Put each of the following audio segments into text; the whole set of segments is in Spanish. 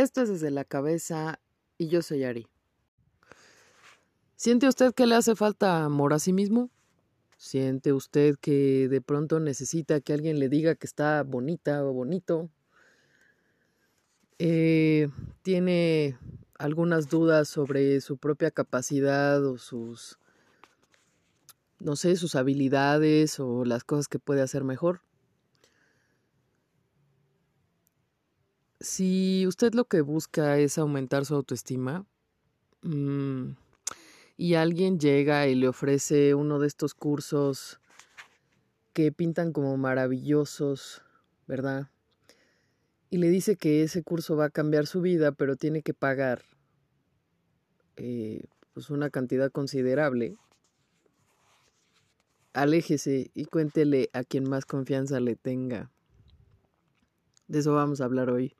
Esto es desde la cabeza y yo soy Ari. ¿Siente usted que le hace falta amor a sí mismo? ¿Siente usted que de pronto necesita que alguien le diga que está bonita o bonito? Eh, ¿Tiene algunas dudas sobre su propia capacidad o sus, no sé, sus habilidades o las cosas que puede hacer mejor? Si usted lo que busca es aumentar su autoestima mm, y alguien llega y le ofrece uno de estos cursos que pintan como maravillosos, ¿verdad? Y le dice que ese curso va a cambiar su vida, pero tiene que pagar eh, pues una cantidad considerable. Aléjese y cuéntele a quien más confianza le tenga. De eso vamos a hablar hoy.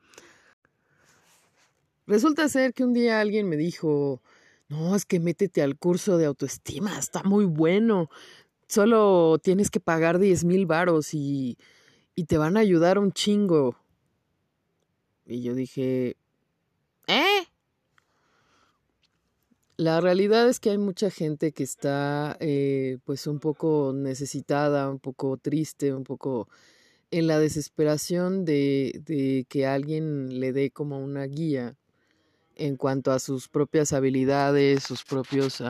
Resulta ser que un día alguien me dijo, no, es que métete al curso de autoestima, está muy bueno. Solo tienes que pagar 10 mil varos y, y te van a ayudar un chingo. Y yo dije, ¿eh? La realidad es que hay mucha gente que está eh, pues un poco necesitada, un poco triste, un poco en la desesperación de, de que alguien le dé como una guía en cuanto a sus propias habilidades, sus propios,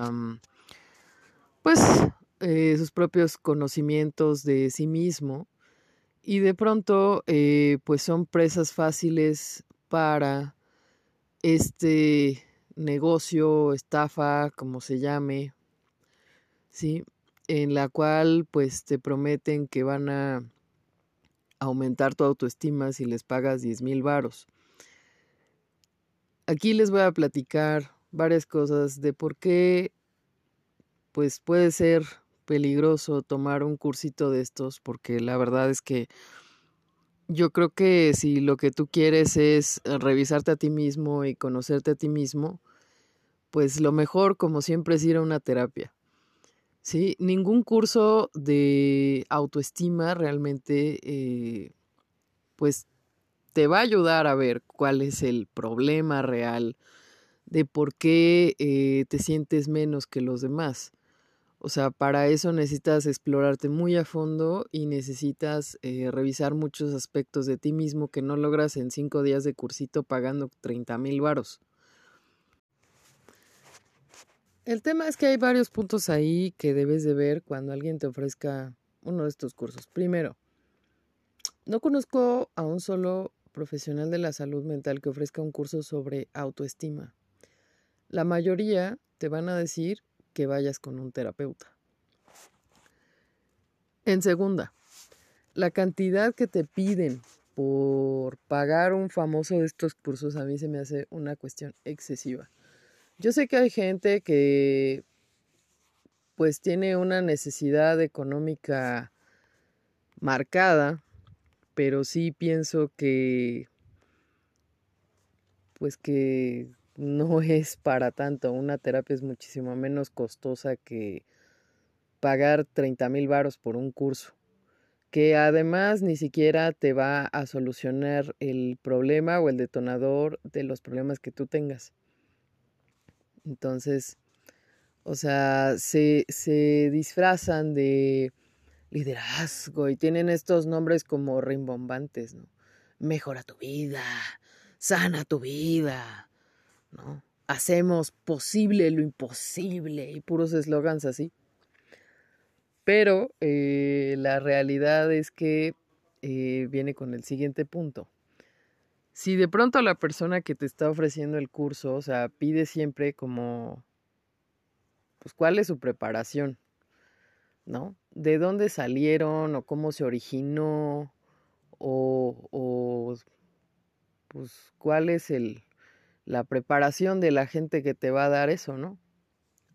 pues, eh, sus propios conocimientos de sí mismo. Y de pronto, eh, pues son presas fáciles para este negocio, estafa, como se llame, ¿sí? En la cual, pues, te prometen que van a aumentar tu autoestima si les pagas 10 mil varos. Aquí les voy a platicar varias cosas de por qué pues puede ser peligroso tomar un cursito de estos porque la verdad es que yo creo que si lo que tú quieres es revisarte a ti mismo y conocerte a ti mismo, pues lo mejor como siempre es ir a una terapia. ¿sí? Ningún curso de autoestima realmente, eh, pues, te va a ayudar a ver cuál es el problema real de por qué eh, te sientes menos que los demás. O sea, para eso necesitas explorarte muy a fondo y necesitas eh, revisar muchos aspectos de ti mismo que no logras en cinco días de cursito pagando 30 mil varos. El tema es que hay varios puntos ahí que debes de ver cuando alguien te ofrezca uno de estos cursos. Primero, no conozco a un solo profesional de la salud mental que ofrezca un curso sobre autoestima. La mayoría te van a decir que vayas con un terapeuta. En segunda, la cantidad que te piden por pagar un famoso de estos cursos a mí se me hace una cuestión excesiva. Yo sé que hay gente que pues tiene una necesidad económica marcada, pero sí pienso que pues que no es para tanto. Una terapia es muchísimo menos costosa que pagar 30 mil varos por un curso, que además ni siquiera te va a solucionar el problema o el detonador de los problemas que tú tengas. Entonces, o sea, se, se disfrazan de liderazgo y tienen estos nombres como rimbombantes, ¿no? Mejora tu vida, sana tu vida, ¿no? Hacemos posible lo imposible y puros eslogans así. Pero eh, la realidad es que eh, viene con el siguiente punto si de pronto la persona que te está ofreciendo el curso, o sea, pide siempre como, pues, cuál es su preparación, ¿no? ¿De dónde salieron o cómo se originó o, o pues, cuál es el, la preparación de la gente que te va a dar eso, ¿no?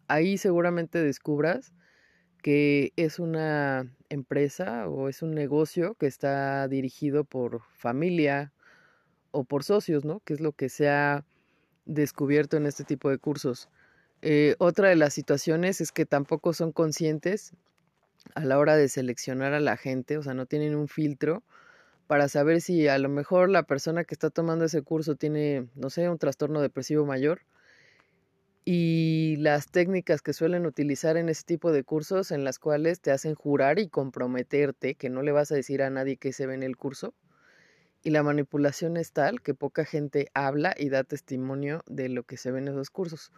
Ahí seguramente descubras que es una empresa o es un negocio que está dirigido por familia, o por socios, ¿no? Que es lo que se ha descubierto en este tipo de cursos. Eh, otra de las situaciones es que tampoco son conscientes a la hora de seleccionar a la gente, o sea, no tienen un filtro para saber si a lo mejor la persona que está tomando ese curso tiene, no sé, un trastorno depresivo mayor. Y las técnicas que suelen utilizar en ese tipo de cursos en las cuales te hacen jurar y comprometerte que no le vas a decir a nadie que se ve en el curso. Y la manipulación es tal que poca gente habla y da testimonio de lo que se ve en esos cursos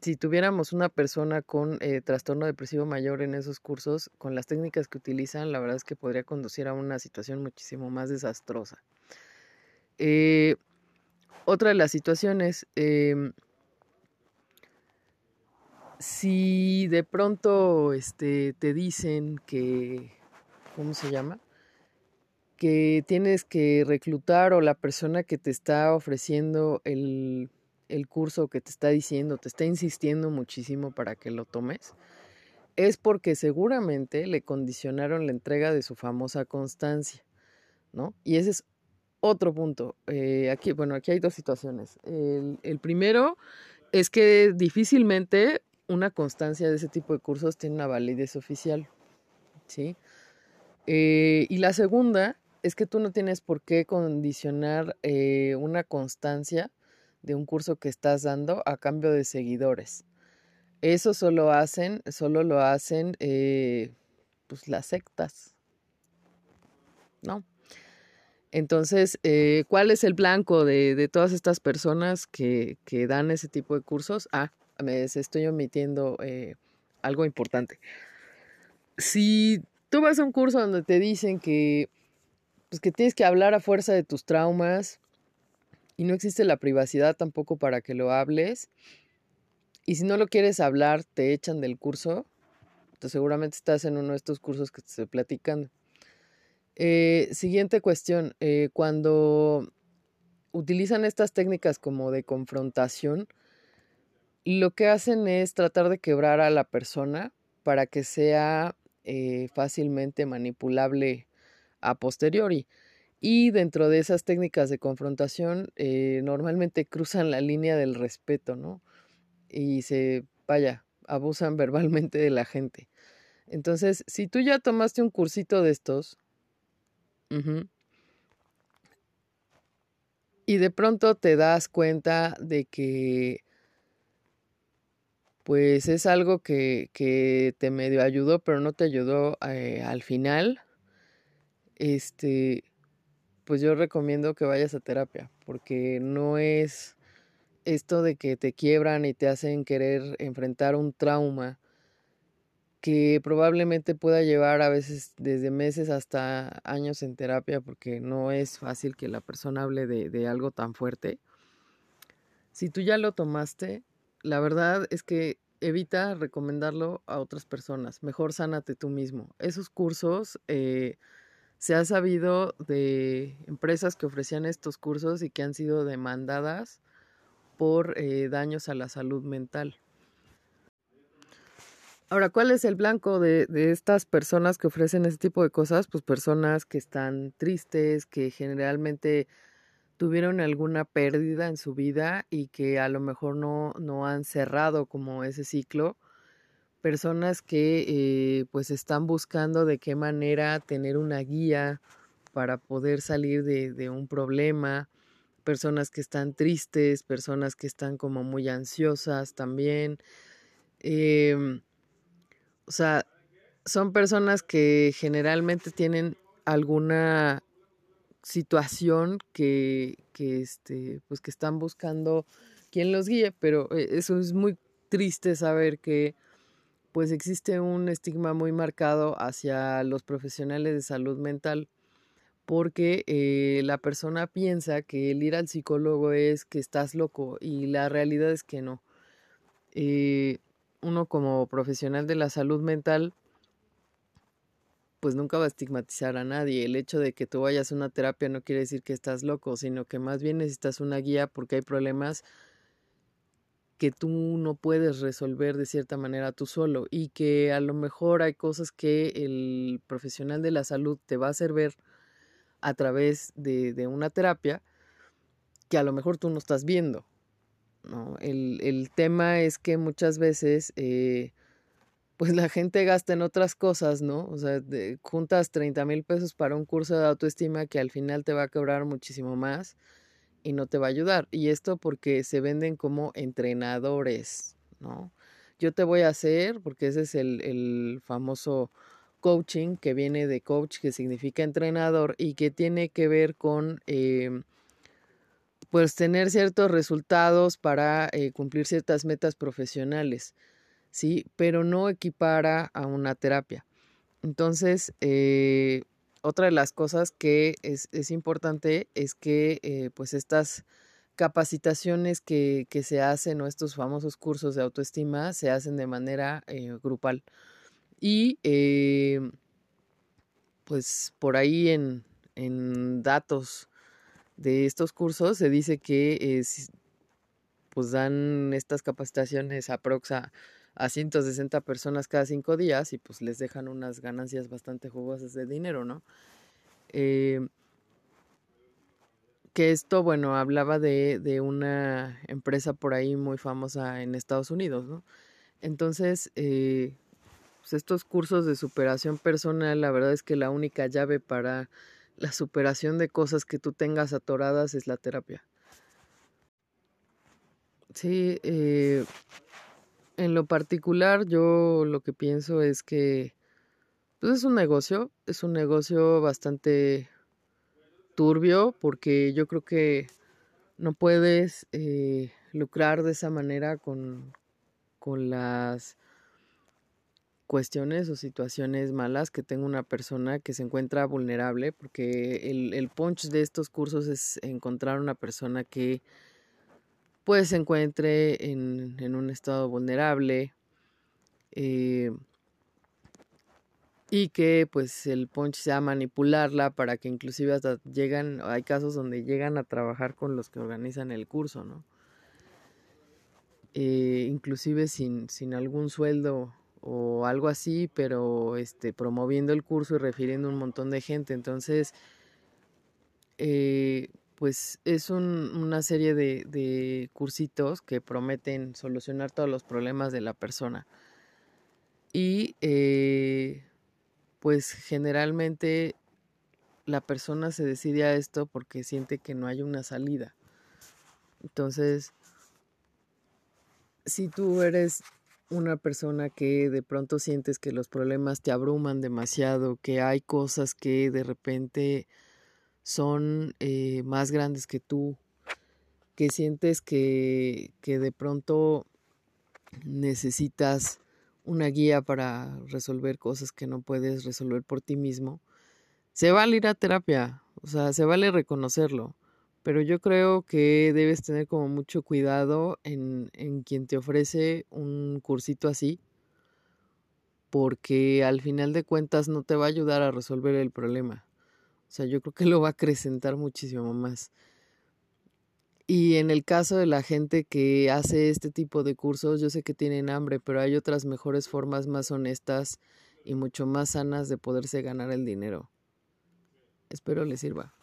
si tuviéramos una persona con eh, trastorno depresivo mayor en esos cursos, con las técnicas que utilizan, la verdad es que podría conducir a una situación muchísimo más desastrosa. Eh, otra de las situaciones, em, si de pronto este, te dicen que, ¿cómo se llama? Que tienes que reclutar o la persona que te está ofreciendo el el curso que te está diciendo, te está insistiendo muchísimo para que lo tomes, es porque seguramente le condicionaron la entrega de su famosa constancia, ¿no? Y ese es otro punto. Eh, aquí, bueno, aquí hay dos situaciones. El, primero es que difícilmente una constancia de ese tipo de cursos tiene una validez oficial, ¿sí? Eh, y la segunda es que tú no tienes por qué condicionar eh, una constancia de un curso que estás dando a cambio de seguidores. Eso solo hacen, solo lo hacen eh, pues las sectas. ¿No? Entonces, eh, ¿cuál es el blanco de, todas estas personas que, dan ese tipo de cursos? Ah, me estoy omitiendo eh, algo importante. Si tú vas a un curso donde te dicen que, pues que tienes que hablar a fuerza de tus traumas, y no existe la privacidad tampoco para que lo hables. Y si no lo quieres hablar, te echan del curso. Entonces seguramente estás en uno de estos cursos que te estoy platicando. Eh, siguiente cuestión. Eh, cuando utilizan estas técnicas como de confrontación, lo que hacen es tratar de quebrar a la persona para que sea eh, fácilmente manipulable a posteriori. Y dentro de esas técnicas de confrontación, eh, normalmente cruzan la línea del respeto, ¿no? Y se, vaya, abusan verbalmente de la gente. Entonces, si tú ya tomaste un cursito de estos, y de pronto te das cuenta de que, pues es algo que, que te medio ayudó, pero no te ayudó eh, al final, este, pues yo recomiendo que vayas a terapia, porque no es esto de que te quiebran y te hacen querer enfrentar un trauma que probablemente pueda llevar a veces desde meses hasta años en terapia, porque no es fácil que la persona hable de, algo tan fuerte. Si tú ya lo tomaste, la verdad es que evita recomendarlo a otras personas. Mejor sánate tú mismo. Esos cursos eh, se ha sabido de empresas que ofrecían estos cursos y que han sido demandadas por eh, daños a la salud mental. Ahora, ¿cuál es el blanco de, estas personas que ofrecen este tipo de cosas? Pues personas que están tristes, que generalmente tuvieron alguna pérdida en su vida y que a lo mejor no, no han cerrado como ese ciclo personas que eh, pues están buscando de qué manera tener una guía para poder salir de, un problema, personas que están tristes, personas que están como muy ansiosas también. Em, o sea, son personas que generalmente tienen alguna situación que, que, este, pues que están buscando quien los guíe, pero eh, eso es muy triste saber que pues existe un estigma muy marcado hacia los profesionales de salud mental porque eh, la persona piensa que el ir al psicólogo es que estás loco y la realidad es que no. Eh, uno como profesional de la salud mental pues nunca va a estigmatizar a nadie. El hecho de que tú vayas a una terapia no quiere decir que estás loco, sino que más bien necesitas una guía porque hay problemas que tú no puedes resolver de cierta manera tú solo y que a lo mejor hay cosas que el profesional de la salud te va a hacer ver a través de, una terapia que a lo mejor tú no estás viendo. ¿no? El, tema es que muchas veces eh, pues la gente gasta en otras cosas, ¿no? O sea, juntas 30 mil pesos para un curso de autoestima que al final te va a cobrar muchísimo más y no te va a ayudar. Y esto porque se venden como entrenadores, ¿no? Yo te voy a hacer, porque ese es el, el famoso coaching que viene de coach, que significa entrenador y que tiene que ver con... Eh, pues tener ciertos resultados para eh, cumplir ciertas metas profesionales, ¿sí? Pero no equipara a una terapia. Entonces, eh, otra de las cosas que es, importante es que eh, pues estas capacitaciones que, se hacen o estos famosos cursos de autoestima se hacen de manera grupal. Y pues por ahí en, en datos de estos cursos se dice que es, pues dan estas capacitaciones a a, a 160 personas cada cinco días y pues les dejan unas ganancias bastante jugosas de dinero, ¿no? Eh, que esto, bueno, hablaba de, de, una empresa por ahí muy famosa en Estados Unidos, ¿no? Entonces, eh, pues estos cursos de superación personal, la verdad es que la única llave para la superación de cosas que tú tengas atoradas es la terapia. Sí, eh, en lo particular yo lo que pienso es que pues es un negocio, es un negocio bastante turbio porque yo creo que no puedes eh, lucrar de esa manera con, con las cuestiones o situaciones malas que tenga una persona que se encuentra vulnerable, porque el, el punch de estos cursos es encontrar una persona que pues se encuentre en, en un estado vulnerable eh, y que pues el punch sea manipularla para que inclusive hasta llegan, hay casos donde llegan a trabajar con los que organizan el curso, ¿no? Eh, inclusive sin, sin algún sueldo o algo así, pero este, promoviendo el curso y refiriendo un montón de gente. Entonces, eh, pues es una serie de, cursitos que prometen solucionar todos los problemas de la persona. Y eh, pues generalmente la persona se decide a esto porque siente que no hay una salida. Entonces, si tú eres una persona que de pronto sientes que los problemas te abruman demasiado, que hay cosas que de repente son eh, más grandes que tú, que sientes que, que de pronto necesitas una guía para resolver cosas que no puedes resolver por ti mismo, se vale ir a terapia, o sea, se vale reconocerlo pero yo creo que debes tener como mucho cuidado en, en quien te ofrece un cursito así, porque al final de cuentas no te va a ayudar a resolver el problema. O sea, yo creo que lo va a acrecentar muchísimo más. Y en el caso de la gente que hace este tipo de cursos, yo sé que tienen hambre, pero hay otras mejores formas más honestas y mucho más sanas de poderse ganar el dinero. Espero les sirva.